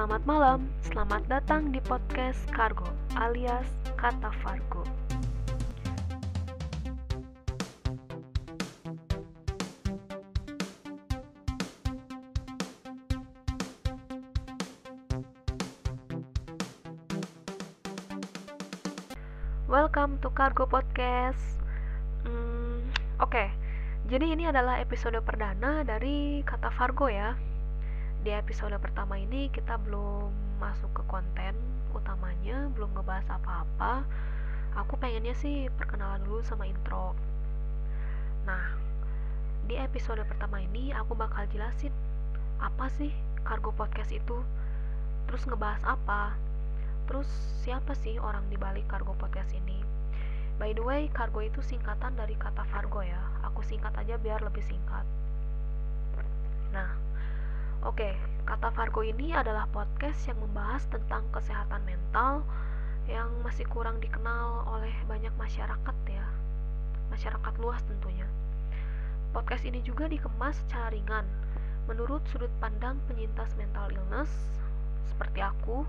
Selamat malam, selamat datang di podcast Kargo alias Kata Fargo. Welcome to Cargo Podcast. Hmm, Oke, jadi ini adalah episode perdana dari Kata Fargo ya di episode pertama ini kita belum masuk ke konten utamanya belum ngebahas apa-apa. Aku pengennya sih perkenalan dulu sama intro. Nah di episode pertama ini aku bakal jelasin apa sih kargo podcast itu terus ngebahas apa terus siapa sih orang di balik kargo podcast ini. By the way kargo itu singkatan dari kata Fargo ya. Aku singkat aja biar lebih singkat Oke, kata Fargo ini adalah podcast yang membahas tentang kesehatan mental yang masih kurang dikenal oleh banyak masyarakat ya. Masyarakat luas tentunya. Podcast ini juga dikemas secara ringan menurut sudut pandang penyintas mental illness seperti aku.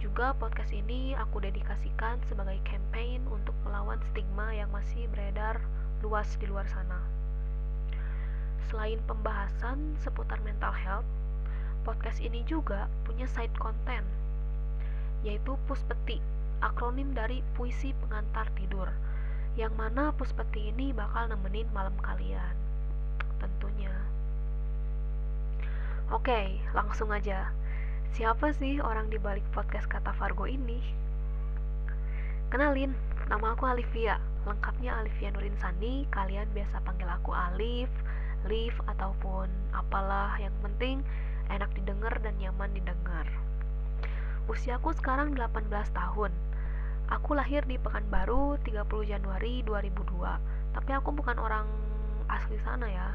Juga podcast ini aku dedikasikan sebagai campaign untuk melawan stigma yang masih beredar luas di luar sana. Selain pembahasan seputar mental health, podcast ini juga punya side content, yaitu Puspeti, akronim dari Puisi Pengantar Tidur, yang mana Puspeti ini bakal nemenin malam kalian, tentunya. Oke, langsung aja. Siapa sih orang di balik podcast kata Fargo ini? Kenalin, nama aku Alivia. Lengkapnya Alivia Nurin Sani, kalian biasa panggil aku Alif live ataupun apalah yang penting enak didengar dan nyaman didengar. Usiaku sekarang 18 tahun. Aku lahir di Pekanbaru 30 Januari 2002 tapi aku bukan orang asli sana ya.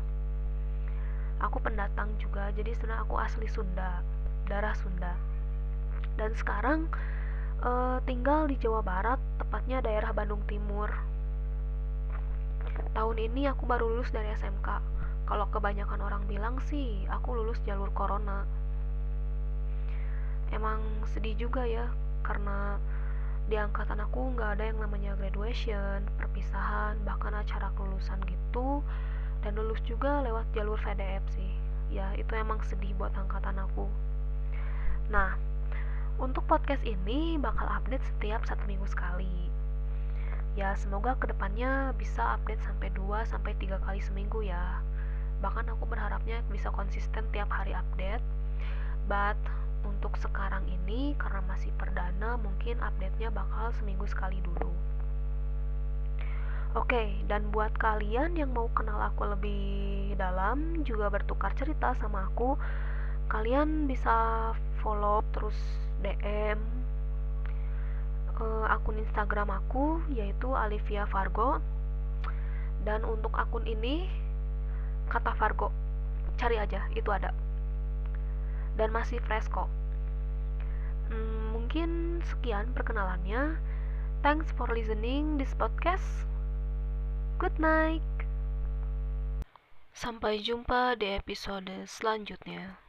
Aku pendatang juga jadi sebenarnya aku asli Sunda darah Sunda. Dan sekarang uh, tinggal di Jawa Barat tepatnya daerah Bandung Timur. Tahun ini aku baru lulus dari SMK kalau kebanyakan orang bilang sih aku lulus jalur corona. Emang sedih juga ya karena di angkatan aku nggak ada yang namanya graduation, perpisahan, bahkan acara kelulusan gitu dan lulus juga lewat jalur VDF sih. Ya itu emang sedih buat angkatan aku. Nah untuk podcast ini bakal update setiap satu minggu sekali. Ya semoga ke depannya bisa update sampai 2 sampai 3 kali seminggu ya bahkan aku berharapnya bisa konsisten tiap hari update but untuk sekarang ini karena masih perdana mungkin update-nya bakal seminggu sekali dulu Oke, okay, dan buat kalian yang mau kenal aku lebih dalam, juga bertukar cerita sama aku, kalian bisa follow terus DM uh, eh, akun Instagram aku yaitu Alivia Fargo. Dan untuk akun ini kata Fargo cari aja itu ada. Dan masih fresh kok hmm, mungkin sekian perkenalannya. Thanks for listening this podcast. Good night. Sampai jumpa di episode selanjutnya